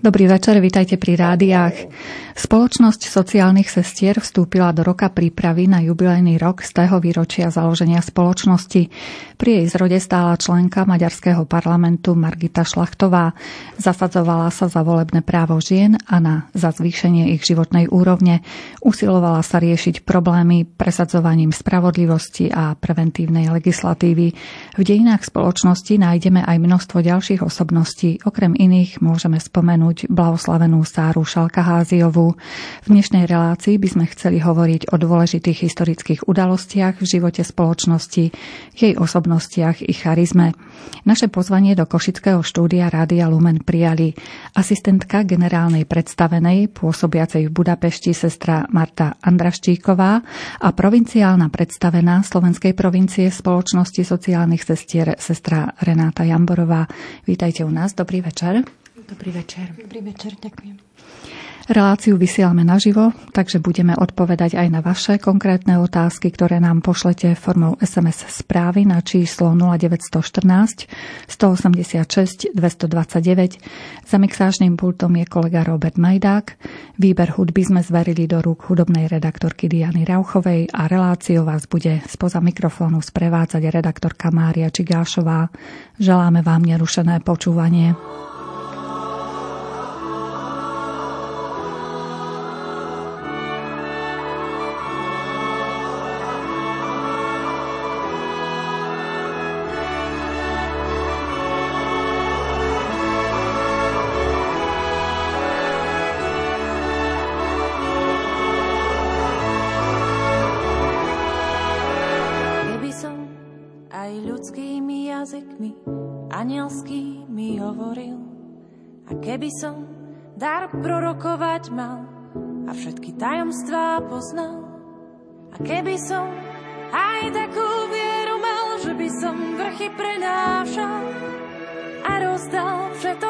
Dobrý večer, vitajte pri rádiách. Spoločnosť sociálnych sestier vstúpila do roka prípravy na jubilejný rok z tého výročia založenia spoločnosti. Pri jej zrode stála členka Maďarského parlamentu Margita Šlachtová. Zasadzovala sa za volebné právo žien a na za zvýšenie ich životnej úrovne. Usilovala sa riešiť problémy presadzovaním spravodlivosti a preventívnej legislatívy. V dejinách spoločnosti nájdeme aj množstvo ďalších osobností. Okrem iných môžeme spomenúť blahoslavenú Sáru Šalkaháziovú, v dnešnej relácii by sme chceli hovoriť o dôležitých historických udalostiach v živote spoločnosti, jej osobnostiach i charizme. Naše pozvanie do Košického štúdia Rádia Lumen prijali asistentka generálnej predstavenej pôsobiacej v Budapešti sestra Marta Andraščíková a provinciálna predstavená Slovenskej provincie spoločnosti sociálnych sestier sestra Renáta Jamborová. Vítajte u nás, dobrý večer. Dobrý večer. Dobrý večer, ďakujem. Reláciu vysielame naživo, takže budeme odpovedať aj na vaše konkrétne otázky, ktoré nám pošlete formou SMS správy na číslo 0914 186 229. Za mixážnym pultom je kolega Robert Majdák. Výber hudby sme zverili do rúk hudobnej redaktorky Diany Rauchovej a reláciu vás bude spoza mikrofónu sprevádzať redaktorka Mária Čigášová. Želáme vám nerušené počúvanie. Prorokovať mal a všetky tajomstvá poznal. A keby som aj takú vieru mal, že by som vrchy prenášal a rozdal všetok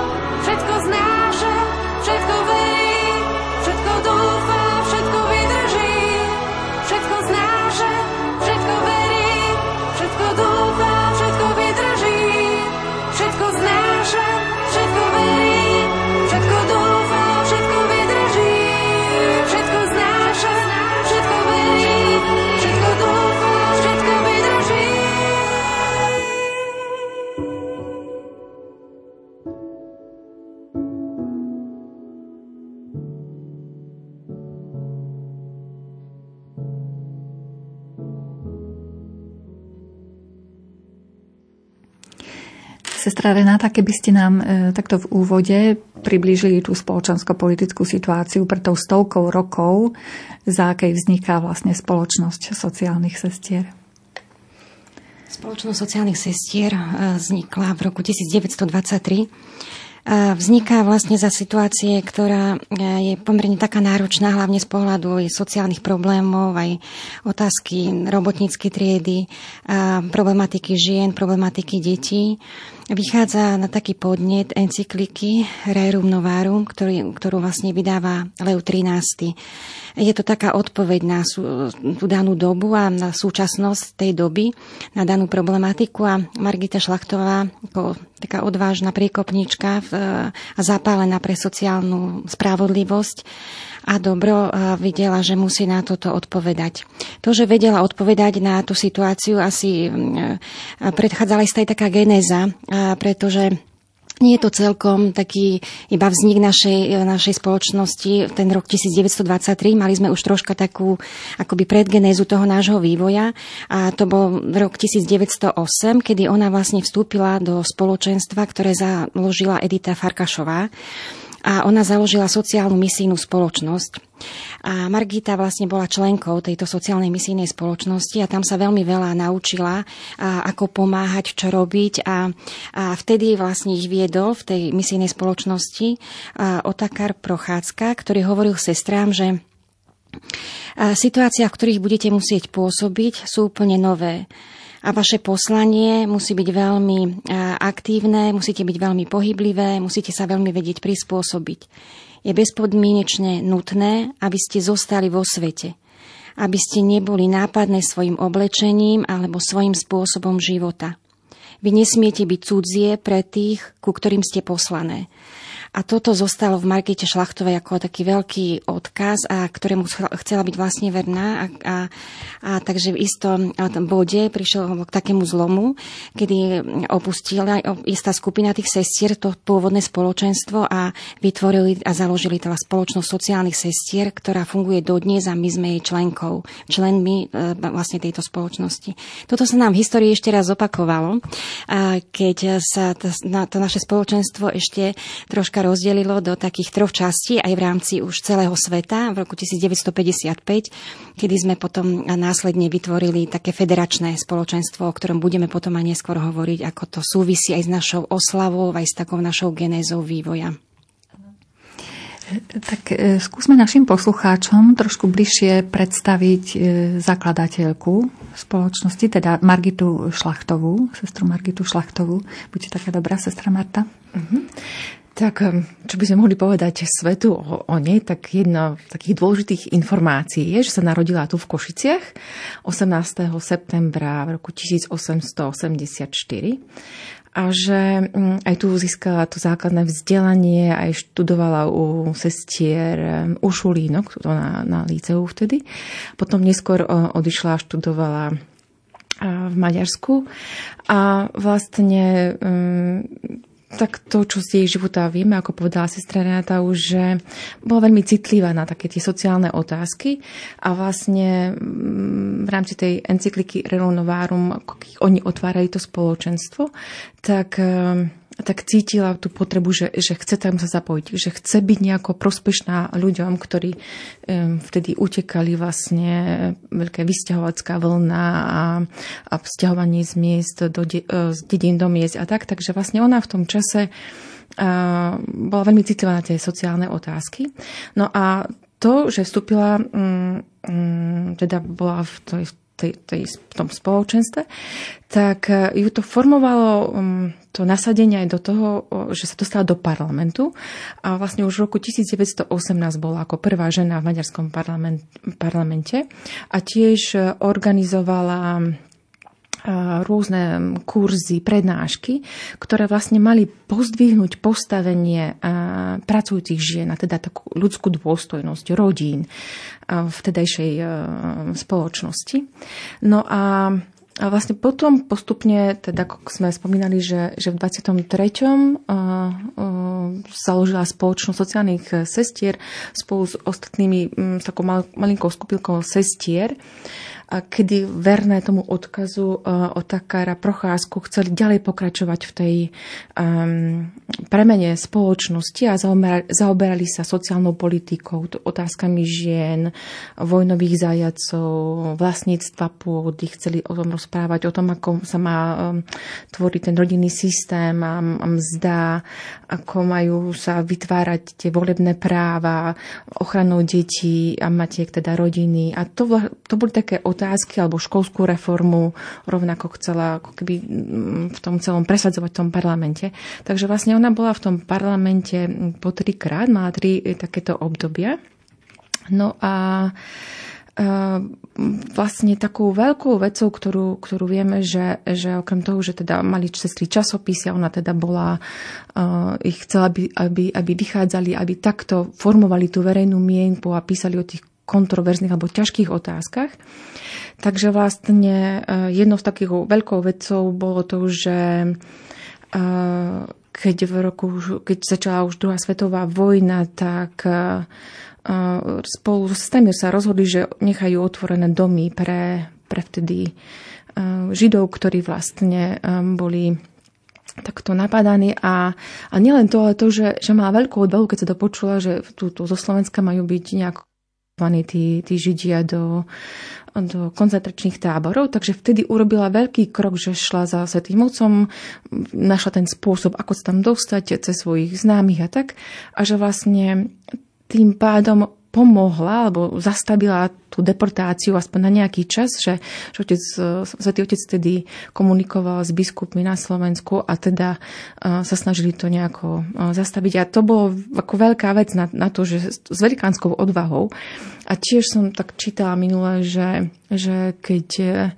Sestra Renáta, keby ste nám e, takto v úvode priblížili tú spoločensko-politickú situáciu pred tou stovkou rokov, za akej vzniká vlastne spoločnosť sociálnych sestier. Spoločnosť sociálnych sestier e, vznikla v roku 1923. E, Vzniká vlastne za situácie, ktorá e, je pomerne taká náročná, hlavne z pohľadu aj sociálnych problémov, aj otázky robotníckej triedy, problematiky žien, problematiky detí. Vychádza na taký podnet encykliky Rerum Novarum, ktorý, ktorú vlastne vydáva Leo XIII. Je to taká odpoveď na sú, tú danú dobu a na súčasnosť tej doby, na danú problematiku a Margita Šlachtová ako taká odvážna priekopnička a zapálená pre sociálnu spravodlivosť a dobro videla, že musí na toto odpovedať. To, že vedela odpovedať na tú situáciu, asi predchádzala istá taká genéza, pretože nie je to celkom taký iba vznik našej, našej spoločnosti, ten rok 1923, mali sme už troška takú akoby predgenézu toho nášho vývoja. A to bol rok 1908, kedy ona vlastne vstúpila do spoločenstva, ktoré založila Edita Farkašová a ona založila sociálnu misijnú spoločnosť. A Margita vlastne bola členkou tejto sociálnej misijnej spoločnosti a tam sa veľmi veľa naučila, a ako pomáhať, čo robiť a, a vtedy vlastne ich viedol v tej misijnej spoločnosti Otakar Prochádzka, ktorý hovoril sestrám, že situácia, v ktorých budete musieť pôsobiť, sú úplne nové a vaše poslanie musí byť veľmi aktívne, musíte byť veľmi pohyblivé, musíte sa veľmi vedieť prispôsobiť. Je bezpodmienečne nutné, aby ste zostali vo svete, aby ste neboli nápadné svojim oblečením alebo svojim spôsobom života. Vy nesmiete byť cudzie pre tých, ku ktorým ste poslané. A toto zostalo v Markete Šlachtovej ako taký veľký odkaz, a ktorému chcela byť vlastne verná. A, a, a takže v istom bode prišiel k takému zlomu, kedy opustila istá skupina tých sestier to pôvodné spoločenstvo a vytvorili a založili teda spoločnosť sociálnych sestier, ktorá funguje dodnes a my sme jej členkou, členmi e, vlastne tejto spoločnosti. Toto sa nám v histórii ešte raz opakovalo, keď sa to, to naše spoločenstvo ešte troška rozdelilo do takých troch častí aj v rámci už celého sveta v roku 1955, kedy sme potom následne vytvorili také federačné spoločenstvo, o ktorom budeme potom aj neskôr hovoriť, ako to súvisí aj s našou oslavou, aj s takou našou genézou vývoja. Tak e, skúsme našim poslucháčom trošku bližšie predstaviť e, zakladateľku spoločnosti, teda Margitu Šlachtovú, sestru Margitu Šlachtovú. Buďte taká dobrá, sestra Marta. Uh-huh. Tak, čo by sme mohli povedať svetu o, o nej, tak jedna z takých dôležitých informácií je, že sa narodila tu v Košiciach 18. septembra v roku 1884 a že aj tu získala to základné vzdelanie, aj študovala u sestier um, u Šulínok, na, na líceu vtedy. Potom neskôr odišla a študovala v Maďarsku a vlastne tak to, čo z jej života vieme, ako povedala sestra Renata už, že bola veľmi citlivá na také tie sociálne otázky a vlastne mm, v rámci tej encykliky Relonovárum, oni otvárali to spoločenstvo, tak tak cítila tú potrebu, že, že chce tam sa zapojiť, že chce byť nejako prospešná ľuďom, ktorí um, vtedy utekali vlastne veľké vysťahovacká vlna a, a vzťahovanie z miest do de, e, z dedín do miest a tak. Takže vlastne ona v tom čase uh, bola veľmi citlivá na tie sociálne otázky. No a to, že vstúpila, um, um, teda bola v tej, tej, tej, v tom spoločenstve, tak e, ju to formovalo um, to nasadenie aj do toho, že sa dostala do parlamentu. A vlastne už v roku 1918 bola ako prvá žena v maďarskom parlament, parlamente a tiež e, organizovala rôzne kurzy, prednášky, ktoré vlastne mali pozdvihnúť postavenie pracujúcich žien, a teda takú ľudskú dôstojnosť rodín v tedajšej spoločnosti. No a a vlastne potom postupne, teda ako sme spomínali, že, že v 23. Uh, uh, založila spoločnosť sociálnych sestier spolu s ostatnými, um, s takou mal, malinkou skupinkou sestier. A kedy verné tomu odkazu uh, Takára Procházku chceli ďalej pokračovať v tej um, premene spoločnosti a zaoberali, zaoberali sa sociálnou politikou, otázkami žien, vojnových zajacov, vlastníctva pôdy, chceli o tom rozprávať, o tom, ako sa má um, tvoriť ten rodinný systém a, a mzda, ako majú sa vytvárať tie volebné práva, ochranou detí a matiek, teda rodiny. A to, to boli také otázky, otázky alebo školskú reformu rovnako chcela ako keby mm, v tom celom presadzovať v tom parlamente. Takže vlastne ona bola v tom parlamente po trikrát, mala tri takéto obdobia. No a vlastne takou veľkou vecou, ktorú, ktorú vieme, že, že okrem toho, že teda mali sestry časopisy ona teda bola, uh, ich chcela, aby, aby, aby vychádzali, aby takto formovali tú verejnú mienku a písali o tých kontroverzných alebo ťažkých otázkach. Takže vlastne uh, jednou z takých veľkou vecou bolo to, že uh, keď v roku, keď začala už druhá svetová vojna, tak uh, spolu s Stemir sa rozhodli, že nechajú otvorené domy pre, pre vtedy Židov, ktorí vlastne boli takto napadaní a, a nielen to, ale to, že, že má veľkú odvahu, keď sa to počula, že tu zo Slovenska majú byť nejak tí, tí Židia do, do koncentračných táborov, takže vtedy urobila veľký krok, že šla za Svetým mocom, našla ten spôsob, ako sa tam dostať cez svojich známych a tak, a že vlastne tým pádom pomohla alebo zastavila tú deportáciu aspoň na nejaký čas, že, že otec, Svetý otec tedy komunikoval s biskupmi na Slovensku a teda uh, sa snažili to nejako uh, zastaviť. A to bolo ako veľká vec na, na to, že s velikánskou odvahou. A tiež som tak čítala minule, že, že keď Eh,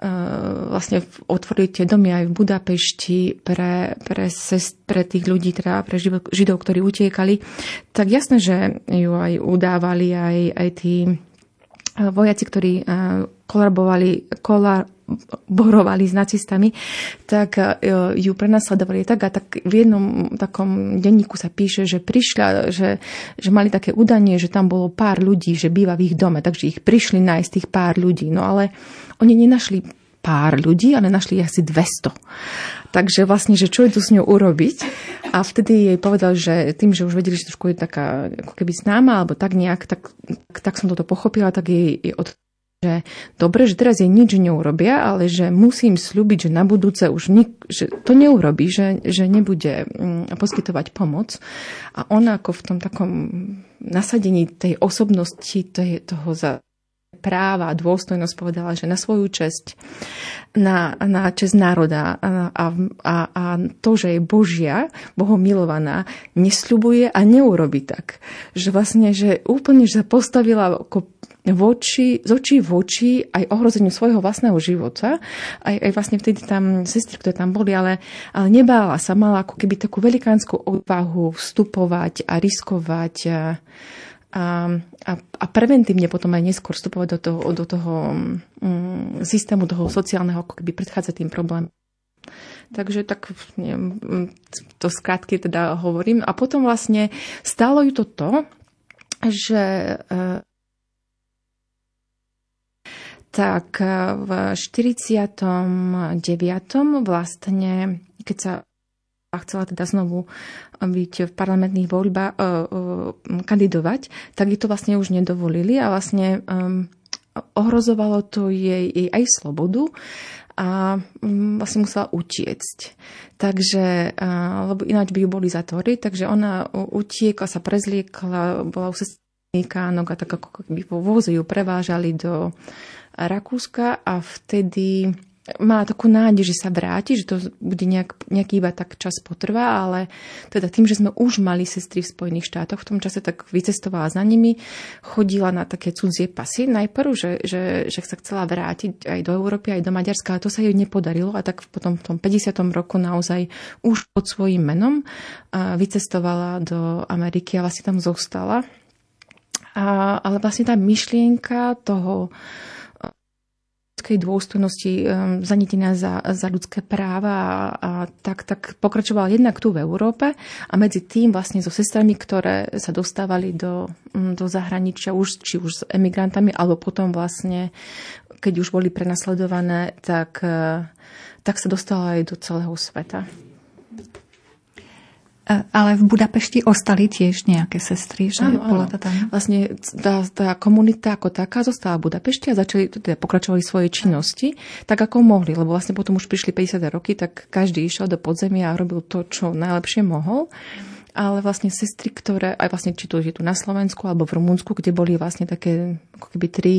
vlastne otvorili tie domy aj v Budapešti pre, pre, sest, pre tých ľudí, teda pre židov, ktorí utiekali, tak jasné, že ju aj udávali aj, aj tí vojaci, ktorí eh, kolabovali, kolaborovali s nacistami, tak ju prenasledovali tak a tak v jednom takom denníku sa píše, že prišla, že, že mali také udanie, že tam bolo pár ľudí, že býva v ich dome, takže ich prišli nájsť tých pár ľudí. No ale oni nenašli pár ľudí, ale našli asi 200. Takže vlastne, že čo je tu s ňou urobiť? A vtedy jej povedal, že tým, že už vedeli, že trošku je taká ako keby známa, alebo tak nejak, tak, tak som toto pochopila, tak jej, jej od že dobre, že teraz jej nič neurobia, ale že musím slúbiť, že na budúce už nik, že to neurobí, že, že nebude mm, poskytovať pomoc. A ona ako v tom takom nasadení tej osobnosti toho za práva a dôstojnosť povedala, že na svoju česť, na, na česť národa a, a, a to, že je Božia, Bohom milovaná, nesľubuje a neurobi tak. Že vlastne, že úplne že sa postavila ako voči, z očí v oči aj ohrozeniu svojho vlastného života. Aj, aj vlastne vtedy tam sestry, ktoré tam boli, ale, ale nebála sa, mala ako keby takú velikánsku odvahu vstupovať a riskovať a, a, a, a preventívne potom aj neskôr vstupovať do toho, do toho um, systému, toho sociálneho, ako keby predchádzať tým problém. Takže tak neviem, to skrátky teda hovorím. A potom vlastne stálo ju to to, že uh, tak v 49. vlastne, keď sa a chcela teda znovu byť v parlamentných voľbách, uh, uh, kandidovať, tak jej to vlastne už nedovolili a vlastne um, ohrozovalo to jej, jej aj slobodu a um, vlastne musela utiecť. Takže, lebo ináč by ju boli zatvorili, takže ona utiekla, sa prezliekla, bola u sestríkánok a tak ako keby vo voze ju prevážali do Rakúska a vtedy má takú nádej, že sa vráti, že to bude nejak, nejaký iba tak čas potrvá, ale teda tým, že sme už mali sestry v Spojených štátoch, v tom čase tak vycestovala za nimi, chodila na také cudzie pasy najprv, že, že, že sa chcela vrátiť aj do Európy, aj do Maďarska, ale to sa jej nepodarilo a tak potom v tom 50. roku naozaj už pod svojím menom vycestovala do Ameriky a vlastne tam zostala. A, ale vlastne tá myšlienka toho, ľudskej dôstojnosti, um, zanetenia za, za ľudské práva a, tak, tak pokračovala jednak tu v Európe a medzi tým vlastne so sestrami, ktoré sa dostávali do, um, do zahraničia, už, či už s emigrantami, alebo potom vlastne, keď už boli prenasledované, tak, uh, tak sa dostala aj do celého sveta. Ale v Budapešti ostali tiež nejaké sestry, že áno, bola to tam? Vlastne tá, tá komunita ako taká zostala v Budapešti a začali, teda pokračovali svoje činnosti tak, ako mohli, lebo vlastne potom už prišli 50 roky, tak každý išiel do podzemia a robil to, čo najlepšie mohol. Ale vlastne sestry, ktoré, aj vlastne či to je tu na Slovensku alebo v Rumunsku, kde boli vlastne také ako keby tri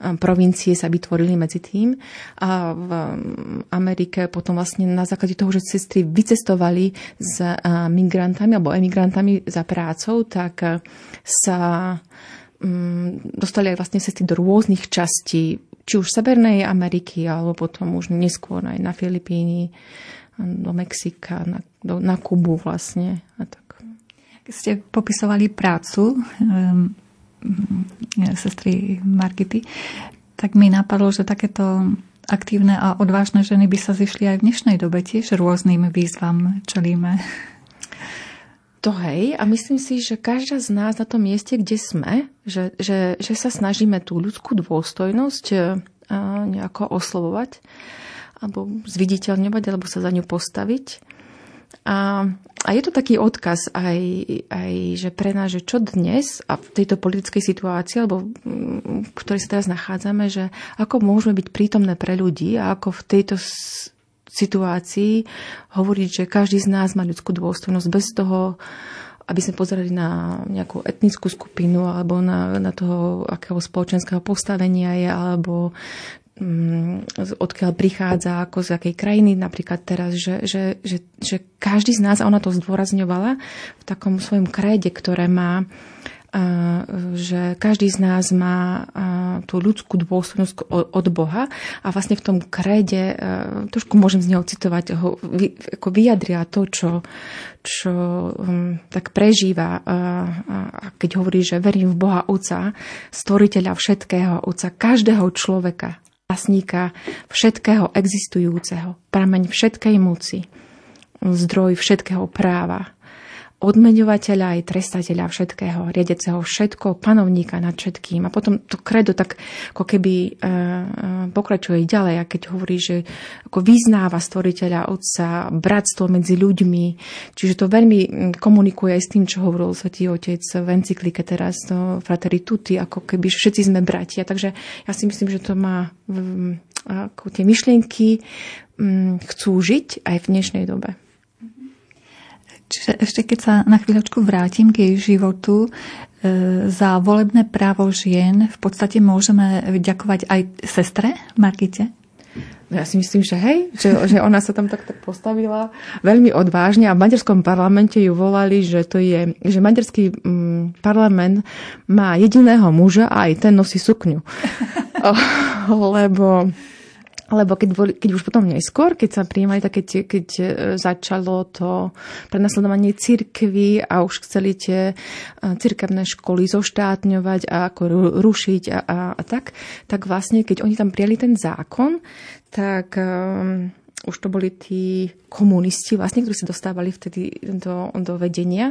um, provincie sa vytvorili medzi tým a v um, Amerike potom vlastne na základe toho, že sestry vycestovali s uh, migrantami alebo emigrantami za prácou, tak uh, sa um, dostali aj vlastne sestry do rôznych častí, či už Severnej Ameriky, alebo potom už neskôr aj na Filipíny, do Mexika, na, do, na Kubu vlastne a tak. Ste popisovali prácu um, sestry Margity, tak mi napadlo, že takéto aktívne a odvážne ženy by sa zišli aj v dnešnej dobe tiež rôznym výzvam čelíme. To hej, a myslím si, že každá z nás na tom mieste, kde sme, že, že, že sa snažíme tú ľudskú dôstojnosť nejako oslovovať alebo zviditeľňovať, alebo sa za ňu postaviť. A, a je to taký odkaz aj, aj, že pre nás, že čo dnes a v tejto politickej situácii, alebo v ktorej sa teraz nachádzame, že ako môžeme byť prítomné pre ľudí a ako v tejto situácii hovoriť, že každý z nás má ľudskú dôstojnosť bez toho, aby sme pozerali na nejakú etnickú skupinu alebo na, na toho, akého spoločenského postavenia je, alebo Mm, odkiaľ prichádza, ako z akej krajiny napríklad teraz, že, že, že, že každý z nás, a ona to zdôrazňovala v takom svojom krede, ktoré má že každý z nás má tú ľudskú dôstojnosť od Boha. A vlastne v tom krede, trošku môžem z neho citovať, ho ako vyjadria to, čo, čo um, tak prežíva, keď hovorí, že verím v Boha Otca, stvoriteľa všetkého, Otca každého človeka, vlastníka všetkého existujúceho, prameň všetkej moci, zdroj všetkého práva, odmeňovateľa aj trestateľa všetkého, riadeceho všetko, panovníka nad všetkým. A potom to kredo tak ako keby e, e, pokračuje ďalej, a keď hovorí, že ako vyznáva stvoriteľa Otca, bratstvo medzi ľuďmi. Čiže to veľmi komunikuje aj s tým, čo hovoril Svetý Otec v encyklike teraz, to Frateri Tutti, ako keby všetci sme bratia. Takže ja si myslím, že to má ako tie myšlienky chcú žiť aj v dnešnej dobe. Čiže ešte keď sa na chvíľočku vrátim k jej životu, e, za volebné právo žien v podstate môžeme ďakovať aj sestre Margite? No ja si myslím, že hej, že, že ona sa tam takto postavila veľmi odvážne a v maďarskom parlamente ju volali, že to je, že maďarský mm, parlament má jediného muža a aj ten nosí sukňu. Lebo lebo keď, boli, keď už potom neskôr, keď sa prijímali také, tie, keď e, začalo to prenasledovanie cirkvy a už chceli tie e, cirkevné školy zoštátňovať a ako rušiť a, a, a tak, tak vlastne, keď oni tam prijali ten zákon, tak um, už to boli tí komunisti, vlastne, ktorí sa dostávali vtedy do, do vedenia,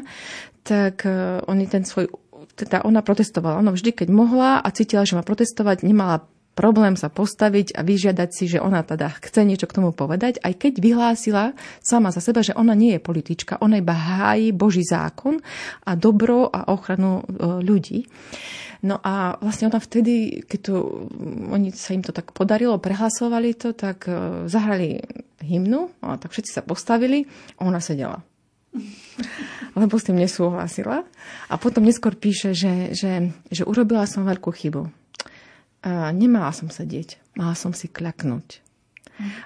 tak uh, oni ten svoj teda ona protestovala. Ona vždy, keď mohla a cítila, že má protestovať, nemala problém sa postaviť a vyžiadať si, že ona teda chce niečo k tomu povedať, aj keď vyhlásila sama za seba, že ona nie je politička, ona iba hájí Boží zákon a dobro a ochranu e, ľudí. No a vlastne ona vtedy, keď to, oni sa im to tak podarilo, prehlasovali to, tak e, zahrali hymnu, a tak všetci sa postavili a ona sedela lebo s tým nesúhlasila. A potom neskôr píše, že, že, že urobila som veľkú chybu nemala som sedieť, mala som si kľaknúť.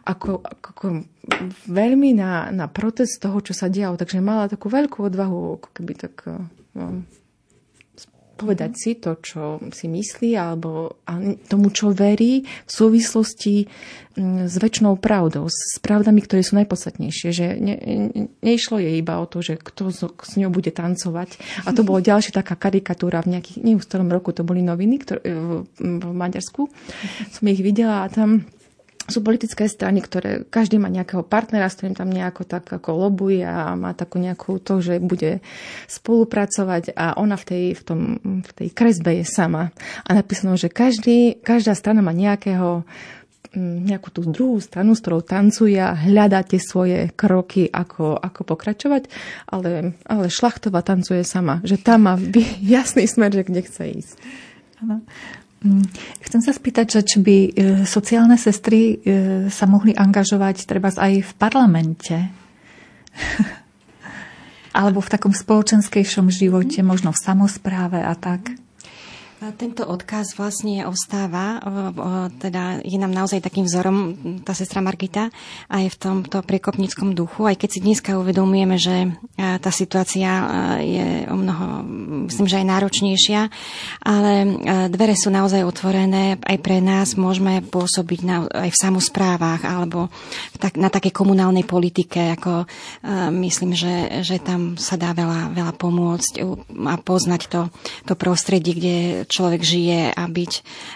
Ako, ako veľmi na, na protest toho, čo sa dialo. Takže mala takú veľkú odvahu, ako keby tak no, povedať si to, čo si myslí, alebo tomu, čo verí v súvislosti mm, s väčšnou pravdou, s pravdami, ktoré sú najpodstatnejšie. Že ne, nešlo jej iba o to, že kto s ňou bude tancovať. A to bolo ďalšia taká karikatúra v nejakých, nie v starom roku, to boli noviny ktoré, v, v Maďarsku. Som ich videla a tam sú politické strany, ktoré každý má nejakého partnera, s ktorým tam nejako tak ako lobuje a má takú nejakú to, že bude spolupracovať a ona v tej, v tom, v tej kresbe je sama. A napísano, že každý, každá strana má nejakého mm, nejakú tú druhú stranu, s ktorou tancuje a hľadá tie svoje kroky, ako, ako pokračovať, ale, ale šlachtová tancuje sama, že tam má jasný smer, že kde chce ísť. Ano. Mm. Chcem sa spýtať, že či by e, sociálne sestry e, sa mohli angažovať treba aj v parlamente. alebo v takom spoločenskejšom živote, možno v samozpráve a tak? Tento odkaz vlastne ostáva, teda je nám naozaj takým vzorom tá sestra Margita aj v tomto prekopníckom duchu, aj keď si dneska uvedomujeme, že tá situácia je o mnoho, myslím, že aj náročnejšia, ale dvere sú naozaj otvorené aj pre nás, môžeme pôsobiť na, aj v samozprávach alebo tak, na takej komunálnej politike, ako myslím, že, že tam sa dá veľa, veľa pomôcť a poznať to, to prostredie, kde človek žije a byť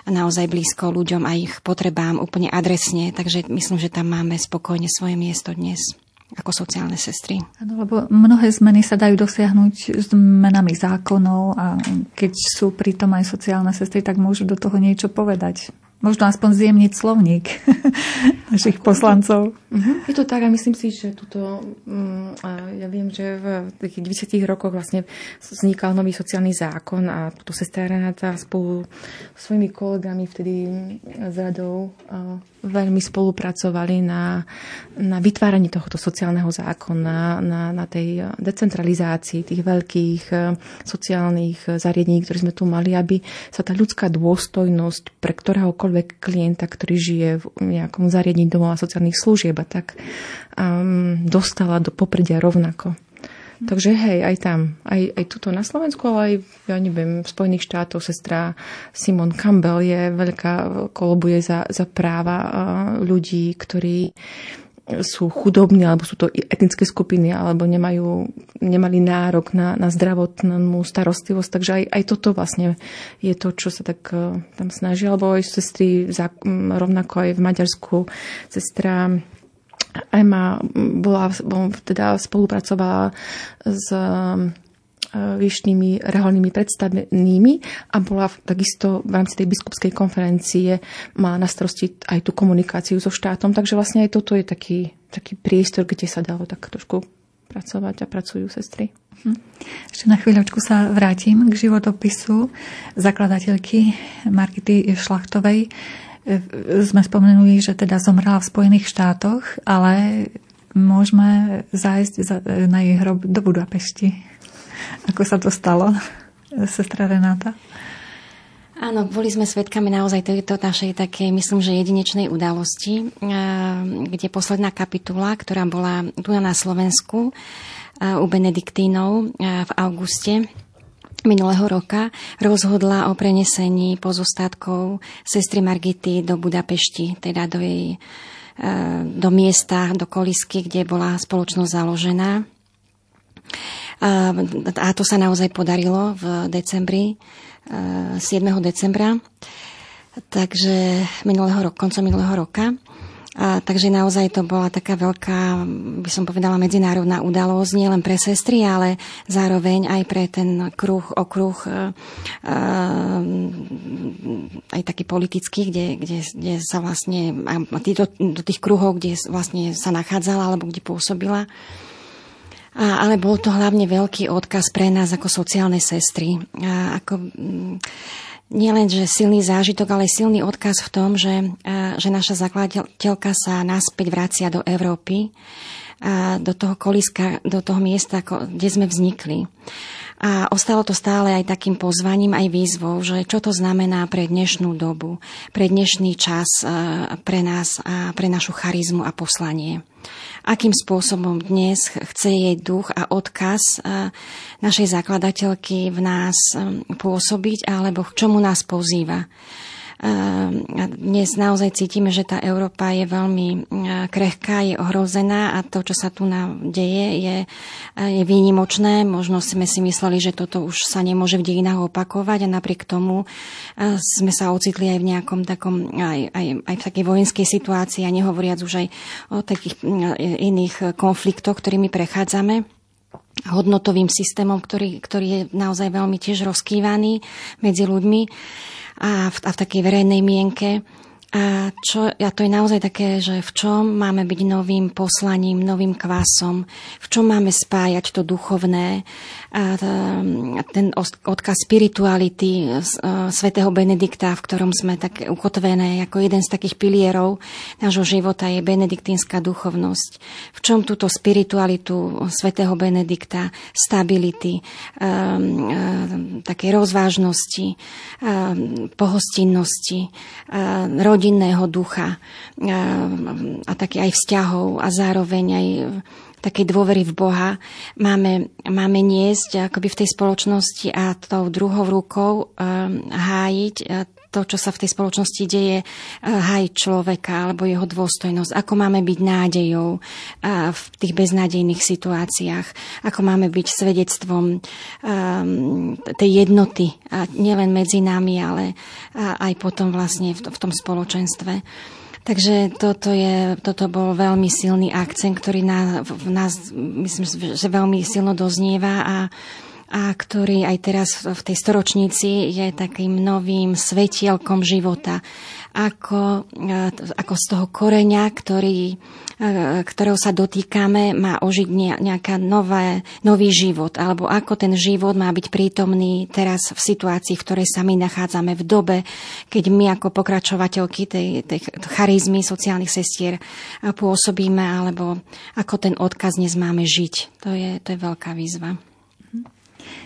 naozaj blízko ľuďom a ich potrebám úplne adresne. Takže myslím, že tam máme spokojne svoje miesto dnes ako sociálne sestry. Ano, lebo mnohé zmeny sa dajú dosiahnuť zmenami zákonov a keď sú pritom aj sociálne sestry, tak môžu do toho niečo povedať možno aspoň zjemniť slovník našich poslancov. Uh-huh. Je to tak a myslím si, že tuto, um, ja viem, že v tých 20 rokoch vlastne vznikal nový sociálny zákon a tuto sestra Renata spolu s svojimi kolegami vtedy z radou veľmi spolupracovali na, na vytváraní tohoto sociálneho zákona, na, na tej decentralizácii tých veľkých uh, sociálnych zariadení, ktoré sme tu mali, aby sa tá ľudská dôstojnosť pre ktoréhokoľvek klienta, ktorý žije v nejakom zariadení domova sociálnych služieb a tak um, dostala do popredia rovnako. Takže hej, aj tam, aj, aj tuto na Slovensku, ale aj, ja neviem, v Spojených štátoch sestra Simon Campbell je veľká, kolobuje za, za práva ľudí, ktorí sú chudobní, alebo sú to etnické skupiny, alebo nemajú, nemali nárok na, na zdravotnú starostlivosť. Takže aj, aj toto vlastne je to, čo sa tak uh, tam snaží. Alebo aj sestry, rovnako aj v Maďarsku, sestra Ema bola, teda spolupracovala s vyšnými reholnými predstavenými a bola takisto v rámci tej biskupskej konferencie má na starosti aj tú komunikáciu so štátom, takže vlastne aj toto je taký, taký priestor, kde sa dalo tak trošku pracovať a pracujú sestry. Hm. Ešte na chvíľočku sa vrátim k životopisu zakladateľky Markity Šlachtovej. Sme spomenuli, že teda zomrela v Spojených štátoch, ale môžeme zájsť na jej hrob do Budapešti. Ako sa to stalo, sestra Renáta? Áno, boli sme svedkami naozaj tejto našej takej, myslím, že jedinečnej udalosti, kde posledná kapitula, ktorá bola tu na Slovensku u Benediktínov v auguste minulého roka rozhodla o prenesení pozostatkov sestry Margity do Budapešti, teda do jej do miesta, do kolisky, kde bola spoločnosť založená. A to sa naozaj podarilo v decembri, 7. decembra, takže minulého roku, koncom minulého roka. A, takže naozaj to bola taká veľká, by som povedala, medzinárodná udalosť, nie len pre sestry, ale zároveň aj pre ten kruh, okruh, a, a, aj taký politický, kde, kde, kde sa vlastne, a, do, do tých kruhov, kde vlastne sa nachádzala alebo kde pôsobila. A, ale bol to hlavne veľký odkaz pre nás ako sociálne sestry. A ako, mm, nielen, že silný zážitok, ale silný odkaz v tom, že, že naša zakladateľka sa naspäť vracia do Európy, do toho koliska, do toho miesta, kde sme vznikli. A ostalo to stále aj takým pozvaním, aj výzvou, že čo to znamená pre dnešnú dobu, pre dnešný čas, pre nás a pre našu charizmu a poslanie. Akým spôsobom dnes chce jej duch a odkaz našej zakladateľky v nás pôsobiť, alebo k čomu nás pozýva. Ehm, dnes naozaj cítime, že tá Európa je veľmi e, krehká, je ohrozená a to, čo sa tu deje, je, e, je výnimočné. Možno sme si mysleli, že toto už sa nemôže v dejinách opakovať a napriek tomu e, sme sa ocitli aj v nejakom takom, aj, aj, aj v takej vojenskej situácii a nehovoriac už aj o takých iných konfliktoch, ktorými prechádzame hodnotovým systémom, ktorý, ktorý je naozaj veľmi tiež rozkývaný medzi ľuďmi a v, a v takej verejnej mienke. A, čo, a to je naozaj také, že v čom máme byť novým poslaním, novým kvasom, v čom máme spájať to duchovné, ten odkaz spirituality e, svätého Benedikta, v ktorom sme tak ukotvené ako jeden z takých pilierov nášho života je benediktínska duchovnosť. V čom túto spiritualitu svätého Benedikta, stability, také rozvážnosti, pohostinnosti, rodinného ducha a také aj vzťahov a zároveň aj takej dôvery v Boha. Máme, máme niesť akoby v tej spoločnosti a tou druhou rukou um, hájiť uh, to, čo sa v tej spoločnosti deje, uh, hájiť človeka alebo jeho dôstojnosť, ako máme byť nádejou uh, v tých beznádejných situáciách, ako máme byť svedectvom um, tej jednoty, nielen medzi nami, ale aj potom vlastne v tom spoločenstve. Takže toto, je, toto bol veľmi silný akcent, ktorý na, v nás, myslím, že veľmi silno doznieva a, a ktorý aj teraz v tej storočnici je takým novým svetielkom života ako, e, ako z toho koreňa, ktorý, e, ktorého sa dotýkame, má ožiť nejaká nové, nový život, alebo ako ten život má byť prítomný teraz v situácii, v ktorej sa my nachádzame v dobe, keď my ako pokračovateľky tej, tej charizmy sociálnych sestier pôsobíme, alebo ako ten odkaz dnes máme žiť. To je, to je veľká výzva.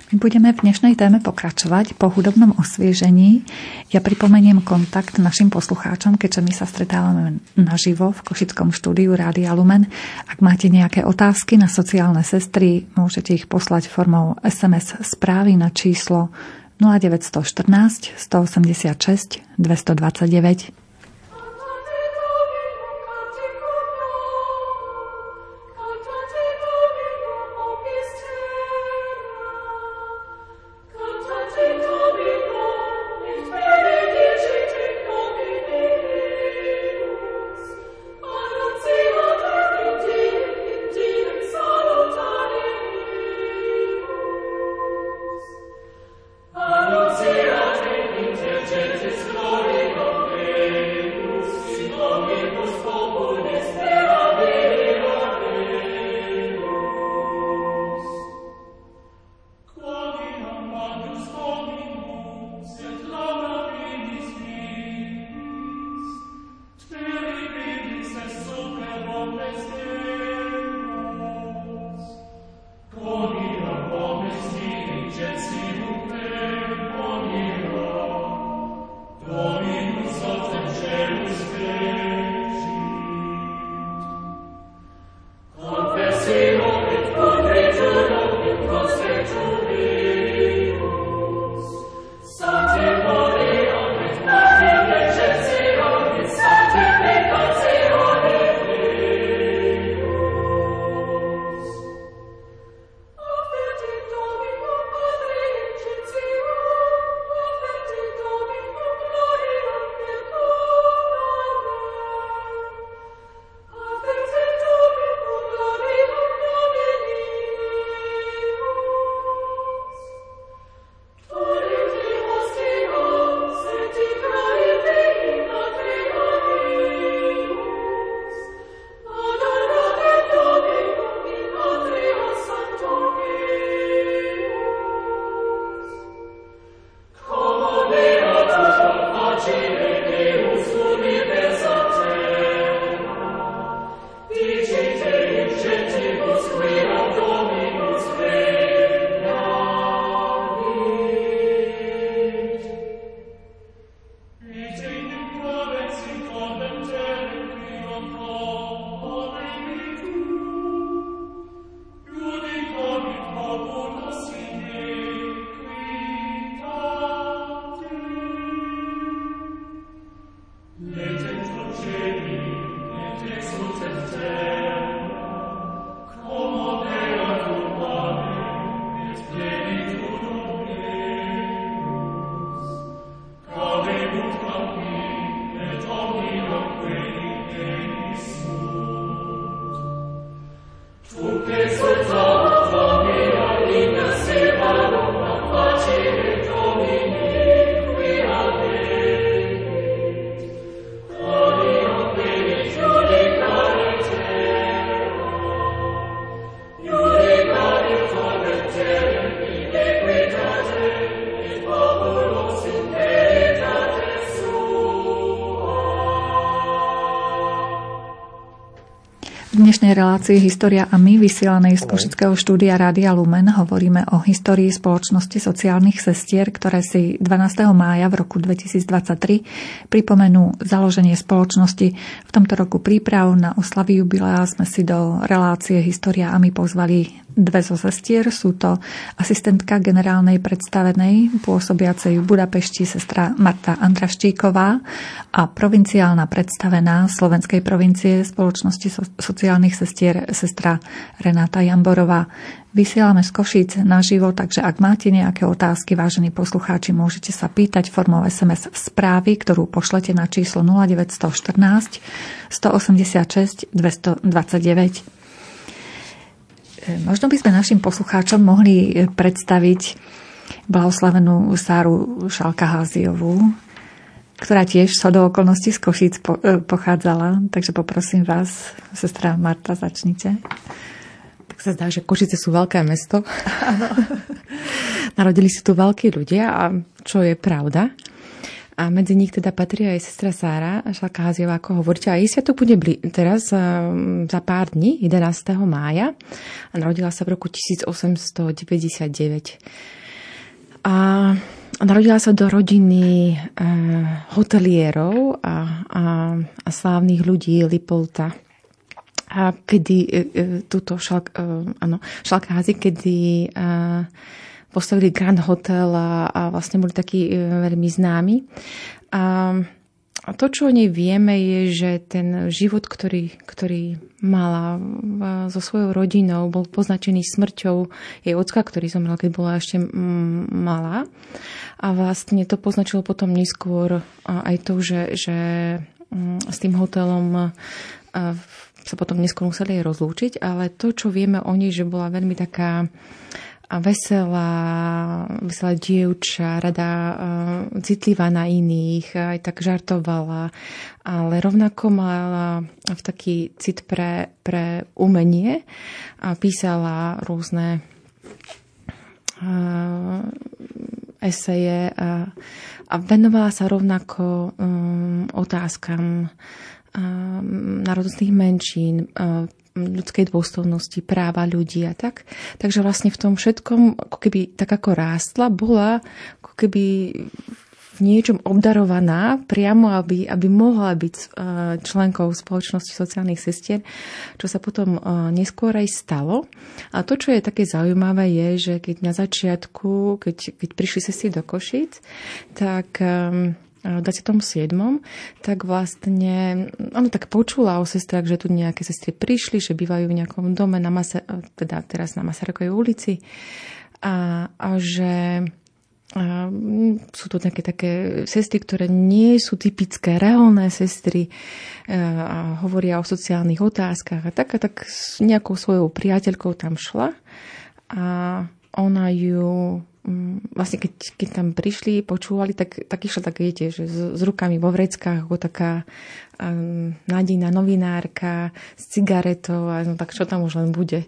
My budeme v dnešnej téme pokračovať po hudobnom osviežení. Ja pripomeniem kontakt našim poslucháčom, keďže my sa stretávame naživo v Košickom štúdiu Rádia Lumen. Ak máte nejaké otázky na sociálne sestry, môžete ich poslať formou SMS správy na číslo 0914 186 229. dnešnej relácii História a my, vysielanej z Košického štúdia Rádia Lumen, hovoríme o histórii spoločnosti sociálnych sestier, ktoré si 12. mája v roku 2023 pripomenú založenie spoločnosti. V tomto roku príprav na oslavy jubilea sme si do relácie História a my pozvali dve zo sestier. Sú to asistentka generálnej predstavenej pôsobiacej v Budapešti sestra Marta Andraštíková a provinciálna predstavená Slovenskej provincie spoločnosti sociálnych sestier sestra Renáta Jamborová. Vysielame z Košíc naživo, takže ak máte nejaké otázky, vážení poslucháči, môžete sa pýtať formou SMS správy, ktorú pošlete na číslo 0914 186 229. Možno by sme našim poslucháčom mohli e, predstaviť blahoslavenú Sáru Šalkaháziovú, ktorá tiež sa do okolností z Košíc e, pochádzala. Takže poprosím vás, sestra Marta, začnite. Tak sa zdá, že Košice sú veľké mesto. Narodili si tu veľkí ľudia a čo je pravda. A medzi nich teda patrí aj sestra Sára Šalkáziová, ako hovoríte. A jej sviatok bude bli- teraz um, za pár dní, 11. mája. A narodila sa v roku 1899. A narodila sa do rodiny uh, hotelierov a, a, a slávnych ľudí Lipolta. A kedy uh, túto šalk, uh, ano, šalkázi, kedy uh, postavili Grand Hotel a, a vlastne boli takí e, veľmi známi. A, a to, čo o nej vieme, je, že ten život, ktorý, ktorý mala so svojou rodinou, bol poznačený smrťou jej ocka, ktorý zomrel, keď bola ešte malá. A vlastne to poznačilo potom neskôr aj to, že, že s tým hotelom sa potom neskôr museli rozlúčiť, ale to, čo vieme o nej, že bola veľmi taká veselá, veselá dievča, rada uh, citlivá na iných, aj tak žartovala, ale rovnako mala v taký cit pre, pre umenie a písala rôzne uh, eseje a, a venovala sa rovnako um, otázkam národnostných menšín, ľudskej dôstojnosti, práva ľudí a tak. Takže vlastne v tom všetkom, ako keby tak ako rástla, bola ako keby v niečom obdarovaná priamo, aby, aby mohla byť e, členkou spoločnosti sociálnych sestier, čo sa potom e, neskôr aj stalo. A to, čo je také zaujímavé, je, že keď na začiatku, keď, keď prišli sestry do Košic, tak um, 27. tak vlastne ono tak počula o sestrach, že tu nejaké sestry prišli, že bývajú v nejakom dome na Masa, teda teraz na Masarykovej ulici a, a že a sú to také, také sestry, ktoré nie sú typické, reálne sestry a hovoria o sociálnych otázkach a tak a tak s nejakou svojou priateľkou tam šla a ona ju vlastne keď, keď tam prišli, počúvali, tak, tak išla tak, viete, že s, s rukami vo vreckách, ako taká um, nádejná novinárka s cigaretou a no tak čo tam už len bude.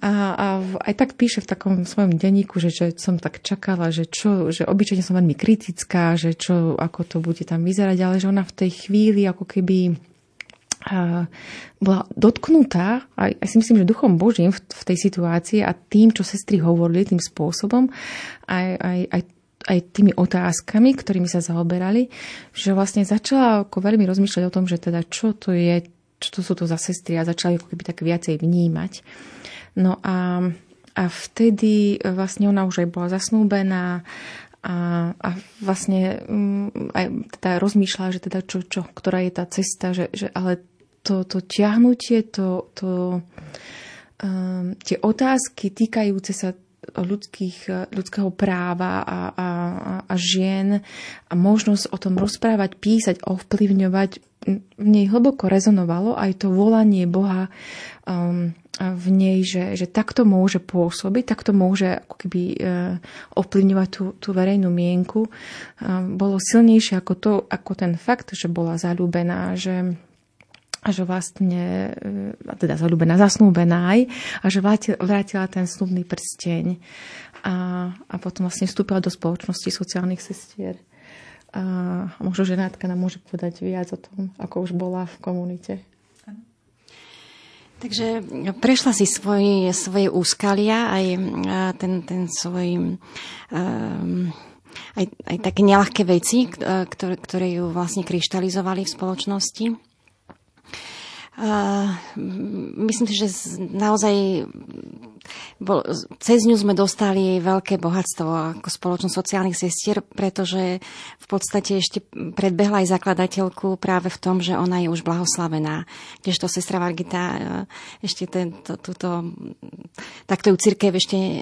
A, a aj tak píše v takom svojom denníku, že, že som tak čakala, že čo, že obyčajne som veľmi kritická, že čo, ako to bude tam vyzerať, ale že ona v tej chvíli ako keby bola dotknutá, aj, si myslím, že duchom Božím v, v tej situácii a tým, čo sestry hovorili tým spôsobom, aj, aj, aj, aj tými otázkami, ktorými sa zaoberali, že vlastne začala ako veľmi rozmýšľať o tom, že teda čo to je, čo to sú to za sestry a začala ako keby tak viacej vnímať. No a, a vtedy vlastne ona už aj bola zasnúbená a, a vlastne um, aj teda rozmýšľala, že teda čo, čo, ktorá je tá cesta, že, že ale to, to ťahnutie, to, to, um, tie otázky týkajúce sa ľudských, ľudského práva a, a, a žien a možnosť o tom rozprávať, písať, ovplyvňovať, v nej hlboko rezonovalo aj to volanie Boha um, v nej, že, že takto môže pôsobiť, takto môže ako keby uh, ovplyvňovať tú, tú verejnú mienku. Um, bolo silnejšie ako to, ako ten fakt, že bola zalúbená, že a že vlastne, e, teda zalúbená, zasnúbená aj, a že vrátila ten snúbný prsteň a, a potom vlastne vstúpila do spoločnosti sociálnych sestier. A možno, že Nátka nám môže povedať viac o tom, ako už bola v komunite. Takže prešla si svoje, svoje úskalia, aj ten, ten svoj um, aj, aj také nelahké veci, ktoré, ktoré ju vlastne kryštalizovali v spoločnosti. Myslím si, že naozaj bol, cez ňu sme dostali veľké bohatstvo ako spoločnosť sociálnych sestier, pretože v podstate ešte predbehla aj zakladateľku práve v tom, že ona je už blahoslavená. Kdežto sestra Vargita uh, ešte tento, túto, takto ju církev ešte uh,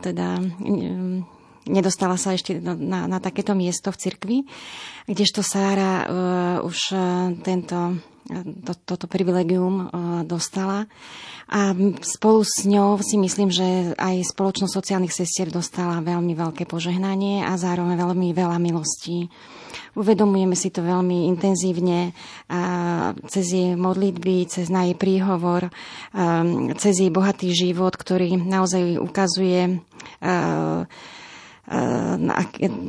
teda um, nedostala sa ešte na, na takéto miesto v cirkvi, kdežto Sára uh, už uh, tento to, toto privilegium dostala. A spolu s ňou si myslím, že aj spoločnosť sociálnych sestier dostala veľmi veľké požehnanie a zároveň veľmi veľa milostí. Uvedomujeme si to veľmi intenzívne a cez jej modlitby, cez na jej príhovor, cez jej bohatý život, ktorý naozaj ukazuje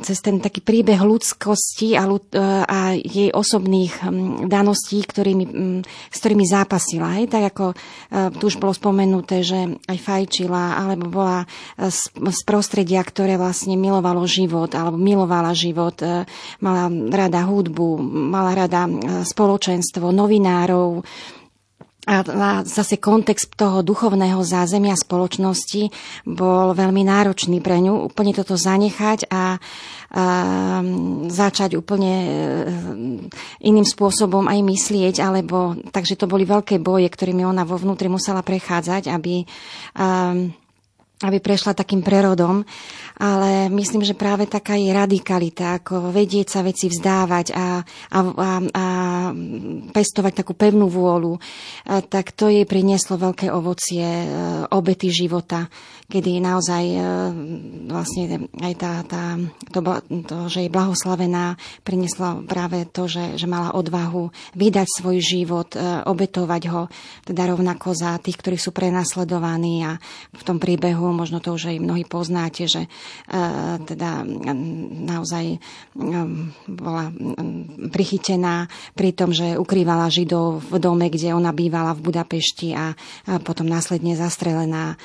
cez ten taký príbeh ľudskosti a, e, a jej osobných daností, ktorými, s ktorými zápasila. Hej? Tak ako e, tu už bolo spomenuté, že aj fajčila, alebo bola e, z, z prostredia, ktoré vlastne milovalo život, alebo milovala život, mala rada hudbu, mala rada spoločenstvo, novinárov, a zase kontext toho duchovného zázemia spoločnosti bol veľmi náročný pre ňu. Úplne toto zanechať a, a začať úplne e, iným spôsobom aj myslieť, alebo takže to boli veľké boje, ktorými ona vo vnútri musela prechádzať, aby, aby prešla takým prerodom ale myslím, že práve taká je radikalita, ako vedieť sa veci vzdávať a, a, a, a pestovať takú pevnú vôľu, tak to jej prinieslo veľké ovocie e, obety života, kedy naozaj e, vlastne aj tá, tá, to, to, že je blahoslavená, prinieslo práve to, že, že mala odvahu vydať svoj život, e, obetovať ho, teda rovnako za tých, ktorí sú prenasledovaní a v tom príbehu, možno to už aj mnohí poznáte, že teda naozaj bola prichytená pri tom, že ukrývala Židov v dome, kde ona bývala v Budapešti a potom následne zastrelená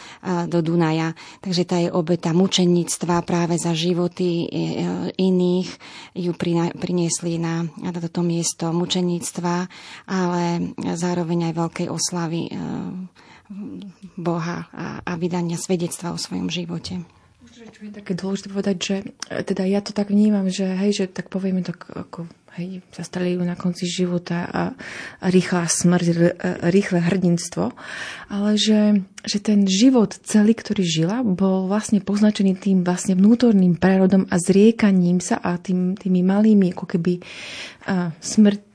do Dunaja. Takže tá je obeta mučenictva práve za životy e, e, iných ju priniesli na, toto miesto mučenictva, ale zároveň aj veľkej oslavy e, Boha a, a vydania svedectva o svojom živote. Čo je také dôležité povedať, že teda ja to tak vnímam, že hej, že tak povieme tak ako hej, zastrelili na konci života a, a rýchla smrť, e, rýchle hrdinstvo, ale že, že ten život celý, ktorý žila, bol vlastne poznačený tým vlastne vnútorným prerodom a zriekaním sa a tým, tými malými ako keby a, smrť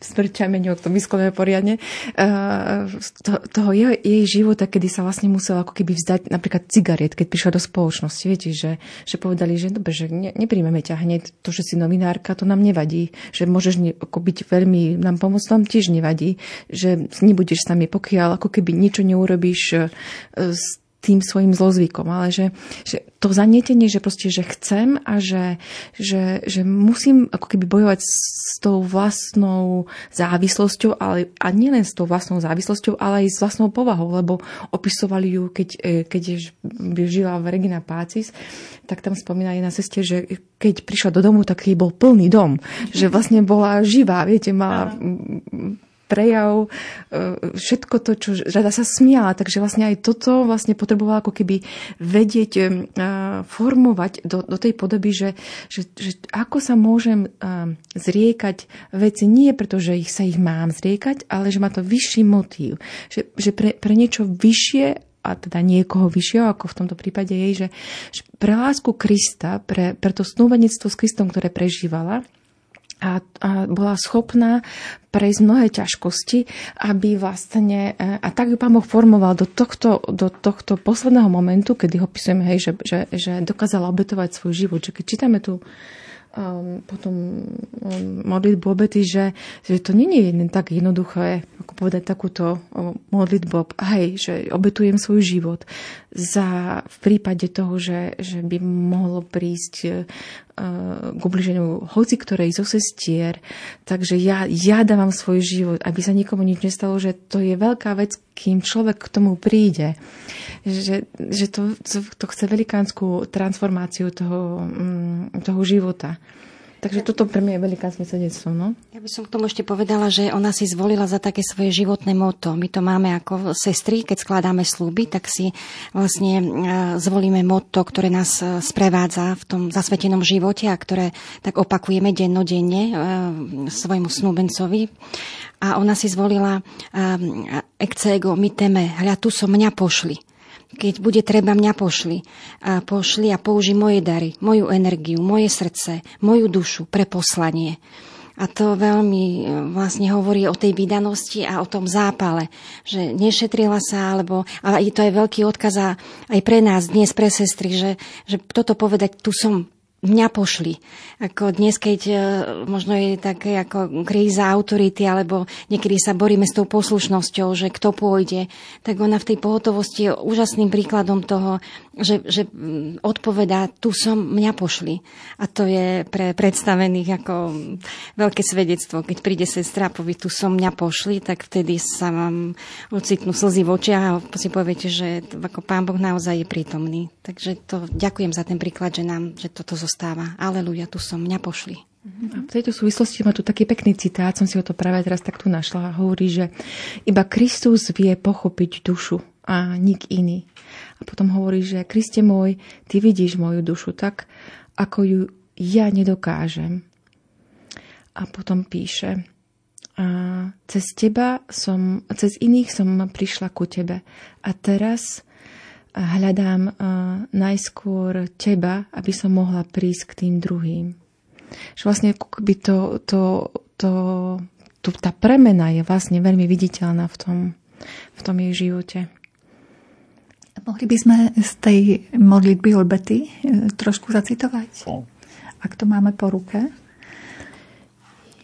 smrťami, ak to vyslovíme poriadne, uh, to, toho jej, jej života, kedy sa vlastne musela ako keby vzdať napríklad cigariet, keď prišla do spoločnosti. Viete, že, že povedali, že dobre, že ne, nepríjmeme ťa hneď, to, že si novinárka, to nám nevadí, že môžeš ne, ako byť veľmi nám pomôcť, nám tiež nevadí, že nebudeš s nami, pokiaľ ako keby niečo neurobíš uh, s tým svojim zlozvykom, ale že, že to zanietenie, že proste, že chcem a že, že, že musím ako keby bojovať s tou vlastnou závislosťou, ale, a nielen s tou vlastnou závislosťou, ale aj s vlastnou povahou, lebo opisovali ju, keď, e, keď žila v Regina Pácis, tak tam spomína jedna sestie, že keď prišla do domu, tak jej bol plný dom, že vlastne bola živá, viete, mala prejav, e, všetko to, čo rada sa smiala. Takže vlastne aj toto vlastne potrebovala ako keby vedieť, e, formovať do, do tej podoby, že, že, že ako sa môžem e, zriekať veci nie preto, že ich sa ich mám zriekať, ale že má to vyšší motív. Že, že pre, pre niečo vyššie a teda niekoho vyššieho, ako v tomto prípade jej, že, že pre lásku Krista, pre, pre to snúbenectvo s Kristom, ktoré prežívala, a, a bola schopná prejsť mnohé ťažkosti, aby vlastne, e, a tak ju pán Boh formoval do tohto, do tohto posledného momentu, kedy ho písujeme, hej, že, že, že dokázala obetovať svoj život. Že keď čítame tu um, potom um, modlitbu obety, že, že to nie je tak jednoduché, ako povedať takúto um, modlitbu, hej, že obetujem svoj život za v prípade toho, že, že by mohlo prísť k ubliženiu hoci ktorej zo sestier, takže ja, ja dávam svoj život, aby sa nikomu nič nestalo, že to je veľká vec, kým človek k tomu príde. Že, že to, to chce velikánsku transformáciu toho, mm, toho života. Takže toto pre mňa je velikánske svedectvo. No? Ja by som k tomu ešte povedala, že ona si zvolila za také svoje životné moto. My to máme ako sestry, keď skladáme sluby, tak si vlastne e, zvolíme moto, ktoré nás e, sprevádza v tom zasvetenom živote a ktoré tak opakujeme dennodenne e, svojmu snúbencovi. A ona si zvolila ekcego miteme, hľa tu som mňa pošli keď bude treba, mňa pošli. A pošli a použi moje dary, moju energiu, moje srdce, moju dušu pre poslanie. A to veľmi e, vlastne hovorí o tej vydanosti a o tom zápale, že nešetrila sa, alebo, ale to je veľký odkaz aj pre nás dnes, pre sestry, že, že toto povedať, tu som, mňa pošli. Ako dnes, keď e, možno je také ako kríza autority, alebo niekedy sa boríme s tou poslušnosťou, že kto pôjde, tak ona v tej pohotovosti je úžasným príkladom toho, že, že mm, odpovedá, tu som, mňa pošli. A to je pre predstavených ako veľké svedectvo. Keď príde sestra a povie, tu som, mňa pošli, tak vtedy sa vám ocitnú slzy v očiach a si poviete, že ako Pán Boh naozaj je prítomný. Takže to ďakujem za ten príklad, že nám, že toto zostáva. Aleluja, tu som, mňa pošli. A v tejto súvislosti má tu taký pekný citát, som si ho to práve teraz tak tu našla. Hovorí, že iba Kristus vie pochopiť dušu a nik iný. A potom hovorí, že Kriste môj, ty vidíš moju dušu tak, ako ju ja nedokážem. A potom píše, a cez teba som, cez iných som prišla ku tebe. A teraz hľadám najskôr teba, aby som mohla prísť k tým druhým. Že vlastne by to, to, to, to, tá premena je vlastne veľmi viditeľná v tom, v tom jej živote. Mohli by sme z tej modlitby Olbety e, trošku zacitovať? Ak to máme po ruke.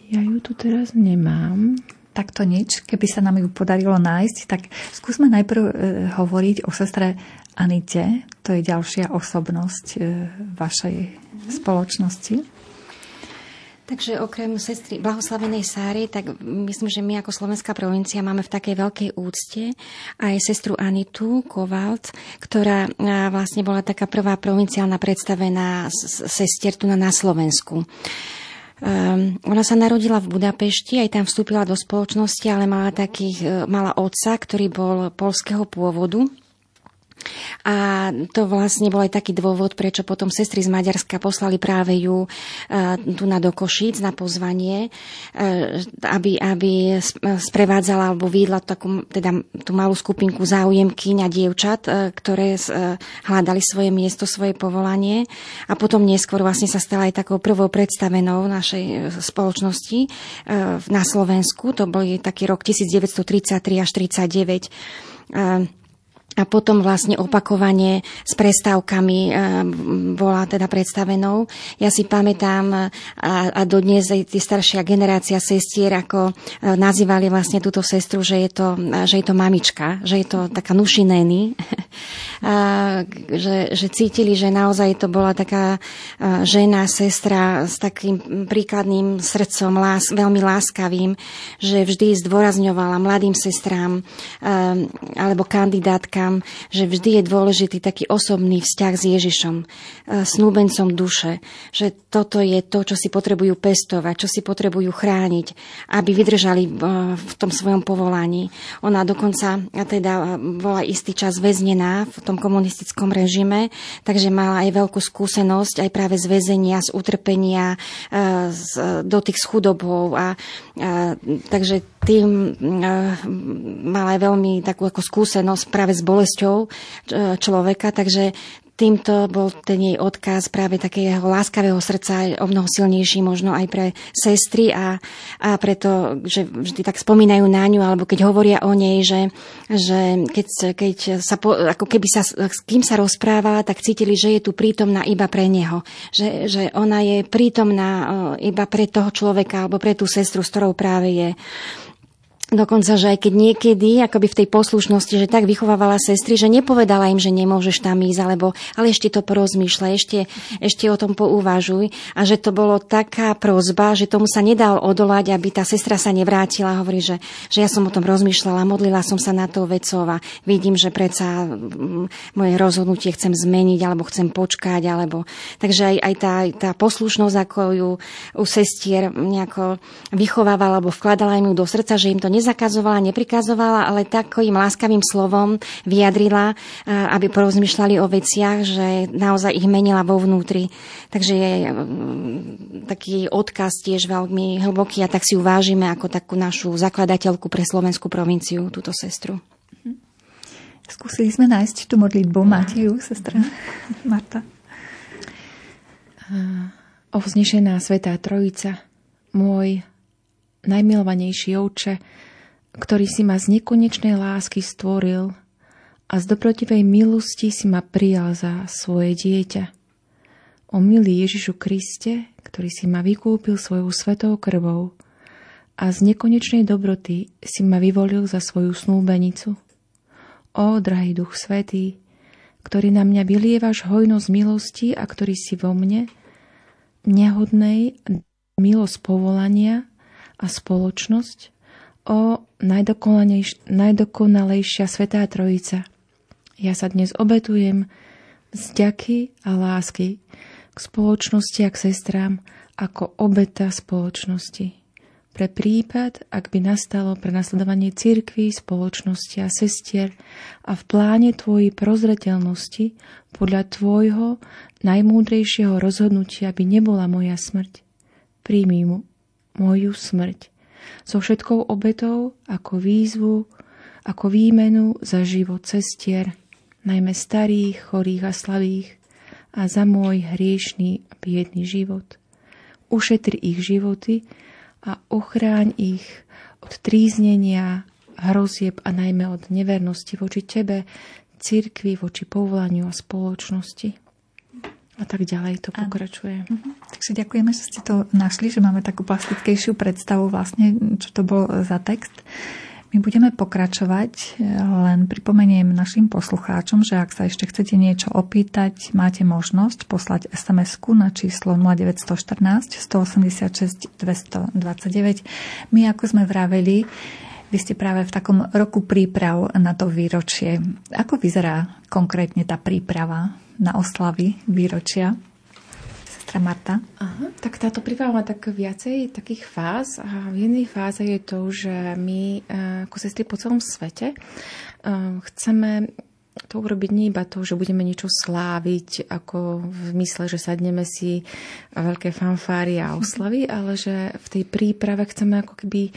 Ja ju tu teraz nemám. Tak to nič. Keby sa nám ju podarilo nájsť, tak skúsme najprv e, hovoriť o sestre Anite. To je ďalšia osobnosť e, vašej spoločnosti. Takže okrem sestry Blahoslavenej Sáry, tak myslím, že my ako Slovenská provincia máme v takej veľkej úcte aj sestru Anitu Kovalt, ktorá vlastne bola taká prvá provinciálna predstavená sestier tu na Slovensku. Um, ona sa narodila v Budapešti, aj tam vstúpila do spoločnosti, ale mala, takých, e, mala otca, ktorý bol polského pôvodu a to vlastne bol aj taký dôvod, prečo potom sestry z Maďarska poslali práve ju e, tu na do Košíc na pozvanie, e, aby, aby sprevádzala alebo viedla takú, teda tú malú skupinku záujemkyň a dievčat, e, ktoré hľadali svoje miesto, svoje povolanie. A potom neskôr vlastne sa stala aj takou prvou predstavenou našej spoločnosti na Slovensku. To bol taký rok 1933 až 1939 a potom vlastne opakovane s prestávkami e, bola teda predstavenou. Ja si pamätám a, a dodnes aj tí staršia generácia sestier, ako e, nazývali vlastne túto sestru, že je to, že je to mamička, že je to taká nušinény, že, že cítili, že naozaj to bola taká e, žena, sestra s takým príkladným srdcom, lás, veľmi láskavým, že vždy zdôrazňovala mladým sestrám alebo kandidátka pamätám, že vždy je dôležitý taký osobný vzťah s Ježišom, e, snúbencom duše, že toto je to, čo si potrebujú pestovať, čo si potrebujú chrániť, aby vydržali e, v tom svojom povolaní. Ona dokonca teda e, bola istý čas väznená v tom komunistickom režime, takže mala aj veľkú skúsenosť aj práve z väzenia, z utrpenia, z dotyk s chudobou. A, a, takže tým mala aj veľmi takú ako skúsenosť práve s bolesťou e, človeka, takže týmto bol ten jej odkaz práve takého láskavého srdca o mnoho silnejší možno aj pre sestry a, a preto, že vždy tak spomínajú na ňu, alebo keď hovoria o nej, že, že keď, keď sa, po, ako keby sa, s kým sa rozprávala, tak cítili, že je tu prítomná iba pre neho. Že, že ona je prítomná e, iba pre toho človeka alebo pre tú sestru, s ktorou práve je. Dokonca, že aj keď niekedy, akoby v tej poslušnosti, že tak vychovávala sestry, že nepovedala im, že nemôžeš tam ísť, alebo ale ešte to porozmýšľaj, ešte, ešte o tom pouvažuj. A že to bolo taká prozba, že tomu sa nedal odolať, aby tá sestra sa nevrátila. Hovorí, že, že ja som o tom rozmýšľala, modlila som sa na to vecov a vidím, že predsa mm, moje rozhodnutie chcem zmeniť, alebo chcem počkať, alebo... Takže aj, aj tá, tá poslušnosť, ako ju u sestier nejako vychovávala, alebo vkladala im ju do srdca, že im to nezakazovala, neprikazovala, ale takým láskavým slovom vyjadrila, aby porozmýšľali o veciach, že naozaj ich menila vo vnútri. Takže je taký odkaz tiež veľmi hlboký a tak si uvážime ako takú našu zakladateľku pre slovenskú provinciu, túto sestru. Skúsili sme nájsť tú modlitbu. Máte ju, sestra Marta? Ovznešená Svetá Trojica, môj najmilovanejší oče, ktorý si ma z nekonečnej lásky stvoril a z dobrotivej milosti si ma prijal za svoje dieťa. O milý Ježišu Kriste, ktorý si ma vykúpil svojou svetou krvou a z nekonečnej dobroty si ma vyvolil za svoju snúbenicu. O, drahý Duch Svetý, ktorý na mňa vylievaš hojnosť milosti a ktorý si vo mne, nehodnej milosť povolania a spoločnosť, o najdokonalejšia Svetá Trojica. Ja sa dnes obetujem vďaky a lásky k spoločnosti a k sestrám ako obeta spoločnosti. Pre prípad, ak by nastalo prenasledovanie cirkví, spoločnosti a sestier a v pláne tvojej prozreteľnosti podľa tvojho najmúdrejšieho rozhodnutia by nebola moja smrť, príjmi mu moju smrť so všetkou obetou ako výzvu, ako výmenu za život cestier, najmä starých, chorých a slavých, a za môj hriešný a biedný život. Ušetri ich životy a ochráň ich od tríznenia, hrozieb a najmä od nevernosti voči Tebe, cirkvi, voči povolaniu a spoločnosti. A tak ďalej to pokračuje. Uh-huh. Takže ďakujeme, že ste to našli, že máme takú plastickejšiu predstavu vlastne, čo to bol za text. My budeme pokračovať, len pripomeniem našim poslucháčom, že ak sa ešte chcete niečo opýtať, máte možnosť poslať SMS-ku na číslo 0914 186 229. My, ako sme vraveli, vy ste práve v takom roku príprav na to výročie. Ako vyzerá konkrétne tá príprava na oslavy výročia. Sestra Marta. Aha, tak táto príprava má tak viacej takých fáz a v jednej fáze je to, že my eh, ako sestry po celom svete eh, chceme to urobiť nie iba to, že budeme niečo sláviť, ako v mysle, že sadneme si veľké fanfáry a oslavy, ale že v tej príprave chceme ako keby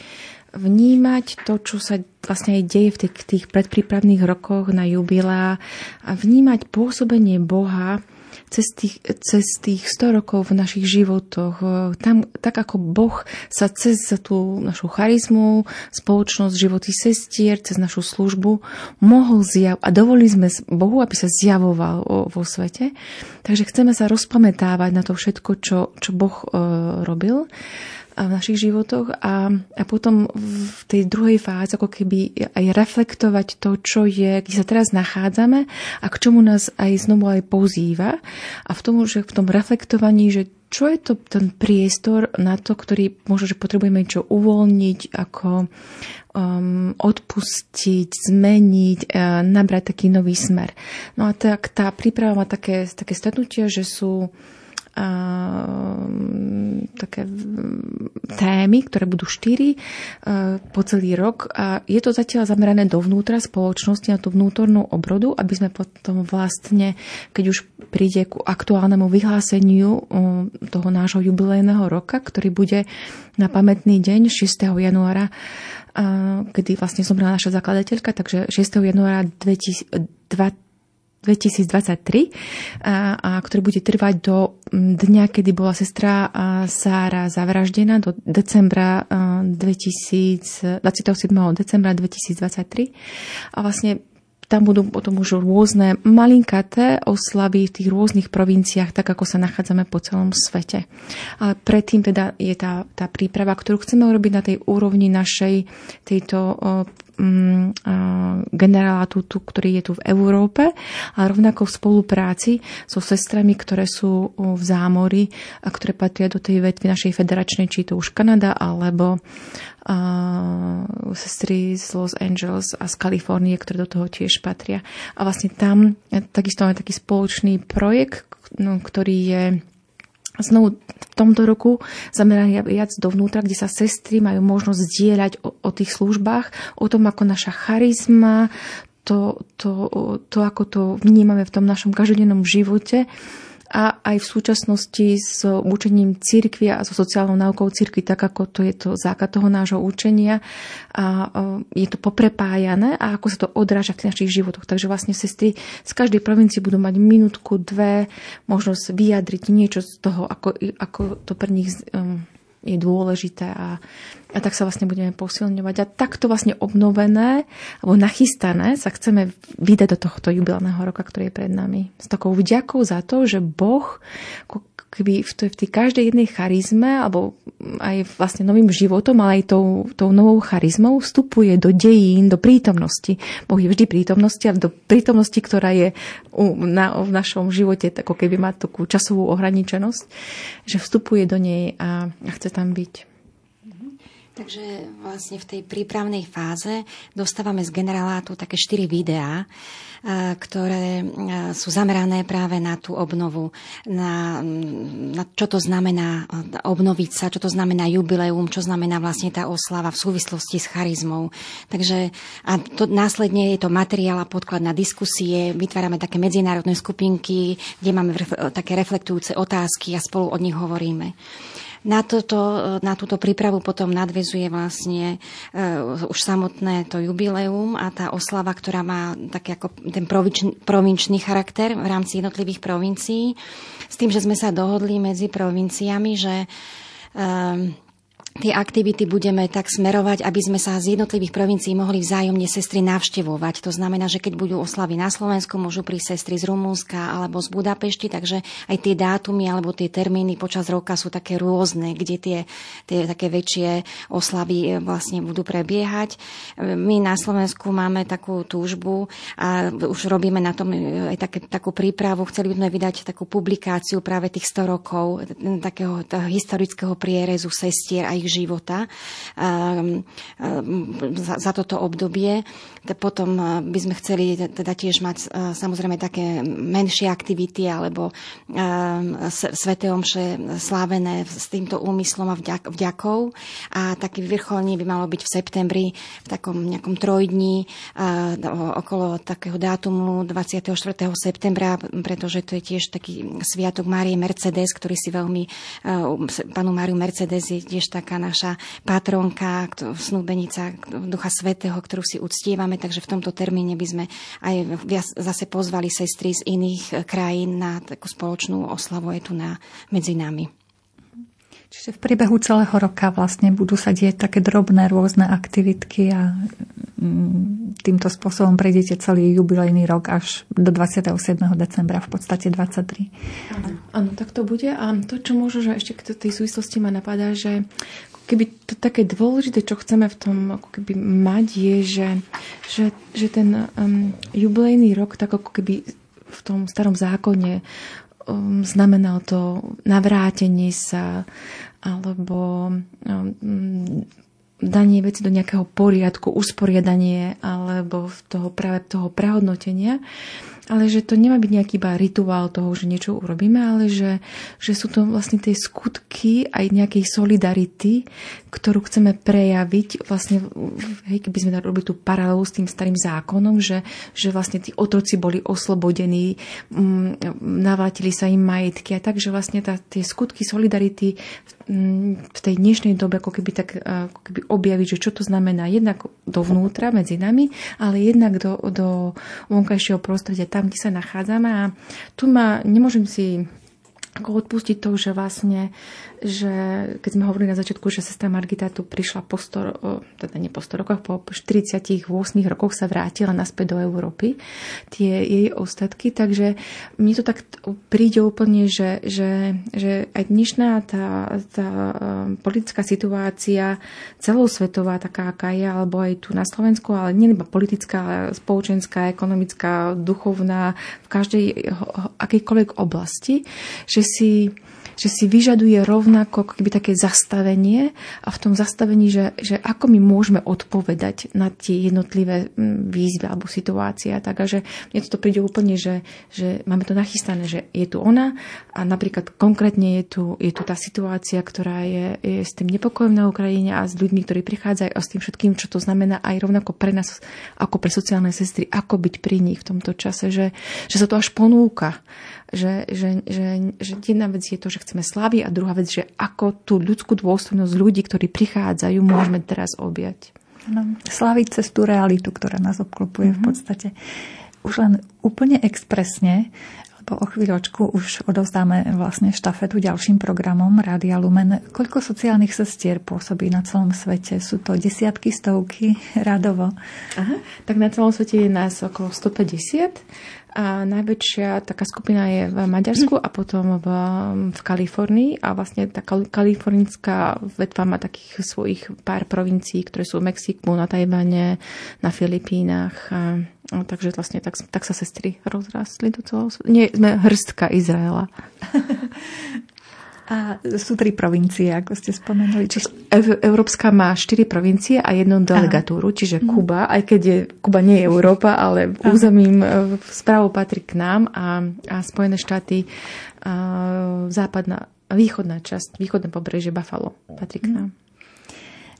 vnímať to, čo sa vlastne aj deje v tých, tých predprípravných rokoch na jubilá a vnímať pôsobenie Boha cez tých, cez tých 100 rokov v našich životoch. Tam, tak ako Boh sa cez tú našu charizmu, spoločnosť, životy sestier, cez našu službu mohol zjav a dovolili sme Bohu, aby sa zjavoval vo svete. Takže chceme sa rozpamätávať na to všetko, čo, čo Boh uh, robil v našich životoch a, a potom v tej druhej fáze ako keby aj reflektovať to, čo je, kde sa teraz nachádzame a k čomu nás aj znovu aj pozýva a v tom, že v tom reflektovaní, že čo je to ten priestor na to, ktorý možno, že potrebujeme niečo uvoľniť, ako um, odpustiť, zmeniť, uh, nabrať taký nový smer. No a tak tá príprava má také, také stretnutia, že sú také témy, ktoré budú štyri a, po celý rok. A je to zatiaľ zamerané dovnútra spoločnosti, na tú vnútornú obrodu, aby sme potom vlastne, keď už príde ku aktuálnemu vyhláseniu toho nášho jubilejného roka, ktorý bude na pamätný deň 6. januára, kedy vlastne zomrela naša zakladateľka, takže 6. januára 2020 2023, a, a ktorý bude trvať do dňa, kedy bola sestra Sára zavraždená, do decembra 2000, 27. decembra 2023. A vlastne tam budú potom už rôzne malinkaté oslavy v tých rôznych provinciách, tak ako sa nachádzame po celom svete. Ale predtým teda je tá, tá príprava, ktorú chceme urobiť na tej úrovni našej tejto Mm, generálátu, ktorý je tu v Európe, a rovnako v spolupráci so sestrami, ktoré sú v zámori a ktoré patria do tej vetvy našej federačnej, či to už Kanada, alebo a sestry z Los Angeles a z Kalifornie, ktoré do toho tiež patria. A vlastne tam e, takisto máme taký spoločný projekt, no, ktorý je znovu v tomto roku zameraný viac dovnútra, kde sa sestry majú možnosť zdieľať o, o tých službách, o tom, ako naša charizma, to, to, to, ako to vnímame v tom našom každodennom živote, a aj v súčasnosti s učením cirkvi a so sociálnou náukou cirkvi, tak ako to je to základ toho nášho učenia. A je to poprepájané a ako sa to odráža v našich životoch. Takže vlastne sestry z každej provincie budú mať minútku, dve, možnosť vyjadriť niečo z toho, ako, ako to pre nich um, je dôležité a, a tak sa vlastne budeme posilňovať. A takto vlastne obnovené alebo nachystané sa chceme vydať do tohto jubilného roka, ktorý je pred nami. S takou vďakou za to, že Boh keby v, tej, v tej každej jednej charizme, alebo aj vlastne novým životom, ale aj tou, tou novou charizmou vstupuje do dejín, do prítomnosti. Boh je vždy prítomnosti a do prítomnosti, ktorá je u, na, v našom živote, ako keby má takú časovú ohraničenosť, že vstupuje do nej a, a chce tam byť. Takže vlastne v tej prípravnej fáze dostávame z generálátu také štyri videá, ktoré sú zamerané práve na tú obnovu, na, na čo to znamená obnoviť sa, čo to znamená jubileum, čo znamená vlastne tá oslava v súvislosti s charizmou. Takže a to, následne je to materiál a podklad na diskusie, vytvárame také medzinárodné skupinky, kde máme také reflektujúce otázky a spolu od nich hovoríme. Na, toto, na túto prípravu potom nadvezuje vlastne uh, už samotné to jubileum a tá oslava, ktorá má taký ako ten provinčný, provinčný charakter v rámci jednotlivých provincií. S tým, že sme sa dohodli medzi provinciami, že uh, tie aktivity budeme tak smerovať, aby sme sa z jednotlivých provincií mohli vzájomne sestry navštevovať. To znamená, že keď budú oslavy na Slovensku, môžu prísť sestry z Rumúnska alebo z Budapešti, takže aj tie dátumy alebo tie termíny počas roka sú také rôzne, kde tie, tie také väčšie oslavy e, vlastne budú prebiehať. My na Slovensku máme takú túžbu a už robíme na tom e, aj také, takú prípravu. Chceli by sme vydať takú publikáciu práve tých 100 rokov takého historického prierezu sestier aj ich života ehm, ehm, za, toto obdobie. Potom eh, by sme chceli teda tiež mať eh, samozrejme také menšie aktivity alebo ehm, sveté omše slávené s týmto úmyslom a vďak, vďakou. A taký vrcholný by malo byť v septembri v takom nejakom trojdní eh, okolo takého dátumu 24. septembra, pretože to je tiež taký sviatok Márie Mercedes, ktorý si veľmi, panu Máriu Mercedes je tiež tak taká naša patronka, snúbenica Ducha Svetého, ktorú si uctievame, takže v tomto termíne by sme aj zase pozvali sestry z iných eh, krajín na takú spoločnú oslavu je tu na, medzi nami. Čiže v priebehu celého roka vlastne budú sa dieť také drobné rôzne aktivitky a mm, týmto spôsobom prejdete celý jubilejný rok až do 27. decembra, v podstate 23. Áno, tak to bude. A to, čo môžu, že ešte k tej súvislosti ma napadá, že keby to také dôležité, čo chceme v tom ako keby mať, je, že, že, že ten um, jubilejný rok, tak ako keby v tom starom zákone um, znamenalo to navrátenie sa alebo um, danie veci do nejakého poriadku, usporiadanie alebo toho práve toho prehodnotenia ale že to nemá byť nejaký iba rituál toho, že niečo urobíme, ale že, že sú to vlastne tie skutky aj nejakej solidarity, ktorú chceme prejaviť vlastne, hej, keby sme robili tú paralelu s tým starým zákonom, že, že vlastne tí otroci boli oslobodení, m, mm, navrátili sa im majetky a tak, že vlastne tá, tie skutky solidarity v tej dnešnej dobe ako keby tak ako keby objaviť, že čo to znamená jednak dovnútra medzi nami, ale jednak do, do vonkajšieho prostredia, tam, kde sa nachádzame. A tu ma, nemôžem si ako odpustiť to, že vlastne, že keď sme hovorili na začiatku, že sestra Margita tu prišla po 100, teda nie po 100 rokoch, po 48 rokoch sa vrátila naspäť do Európy, tie jej ostatky, takže mne to tak príde úplne, že, že, že aj dnešná tá, tá politická situácia celosvetová, taká aká je, alebo aj tu na Slovensku, ale nie iba politická, spoločenská, ekonomická, duchovná, v každej akejkoľvek oblasti, že že si že si vyžaduje rovnako keby také zastavenie a v tom zastavení, že, že ako my môžeme odpovedať na tie jednotlivé mm, výzvy alebo situácie. Tak a že mne to príde úplne, že, že máme to nachystané, že je tu ona a napríklad konkrétne je tu, je tu tá situácia, ktorá je, je s tým nepokojom na Ukrajine a s ľuďmi, ktorí prichádzajú a s tým všetkým, čo to znamená aj rovnako pre nás, ako pre sociálne sestry, ako byť pri nich v tomto čase, že, že sa to až ponúka že, že, že, že jedna vec je to, že chceme slavy a druhá vec, že ako tú ľudskú dôstojnosť ľudí, ktorí prichádzajú, môžeme teraz objať. No, slaviť cez tú realitu, ktorá nás obklopuje mm-hmm. v mhm. podstate. Už len úplne expresne, lebo o chvíľočku už odovzdáme vlastne štafetu ďalším programom Rádia Lumen. Koľko sociálnych sestier pôsobí na celom svete? Sú to desiatky, stovky, radovo? Aha, tak na celom svete je nás okolo 150 a najväčšia taká skupina je v Maďarsku a potom v, v Kalifornii a vlastne tá kalifornická vetva má takých svojich pár provincií, ktoré sú v Mexiku, na Tajvane, na Filipínach. A, a takže vlastne tak, tak sa sestry rozrastli do celého. Nie, sme hrstka Izraela. A sú tri provincie, ako ste spomenuli. Čiže... Európska má štyri provincie a jednu delegatúru, Aha. čiže mhm. Kuba, aj keď je, Kuba nie je Európa, ale Aha. územím e, správou patrí k nám a, a Spojené štáty a západná, východná časť, východné pobrežie Buffalo patrí k mhm. nám.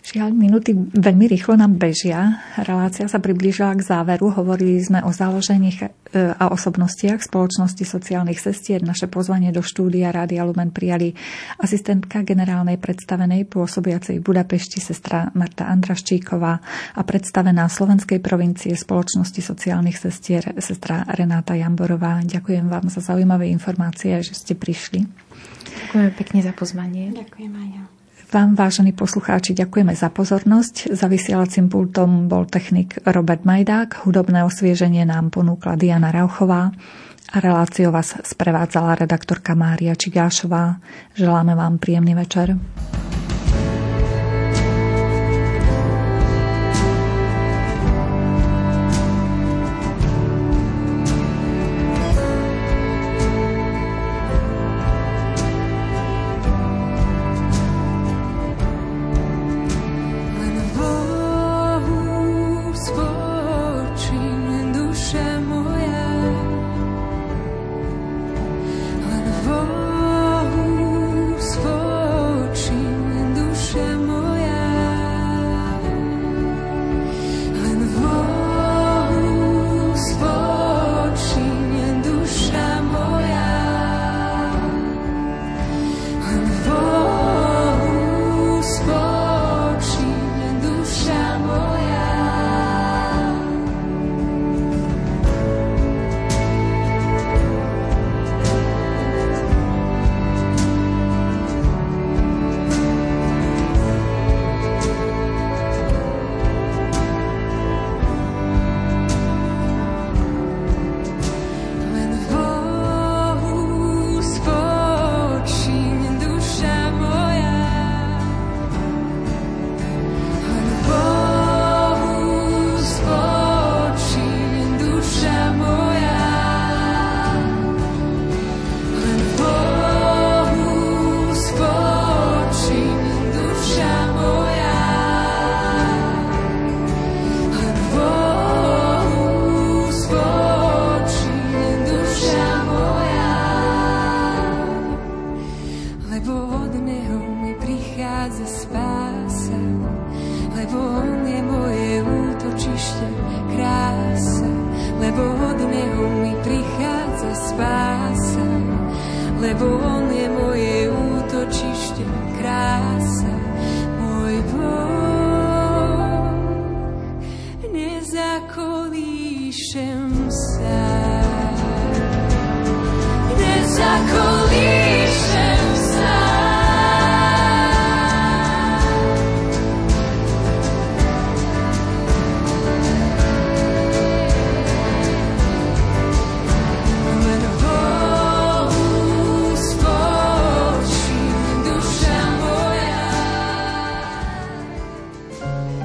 Žiaľ, minúty veľmi rýchlo nám bežia. Relácia sa priblížila k záveru. Hovorili sme o založeních e, a osobnostiach spoločnosti sociálnych sestier. Naše pozvanie do štúdia Rádia Lumen prijali asistentka generálnej predstavenej pôsobiacej v Budapešti sestra Marta Andraščíková a predstavená Slovenskej provincie spoločnosti sociálnych sestier sestra Renáta Jamborová. Ďakujem vám za zaujímavé informácie, že ste prišli. Ďakujem pekne za pozvanie. Ďakujem aj ja. Vám, vážení poslucháči, ďakujeme za pozornosť. Za vysielacím pultom bol technik Robert Majdák, hudobné osvieženie nám ponúkla Diana Rauchová a reláciu vás sprevádzala redaktorka Mária Čigášová. Želáme vám príjemný večer.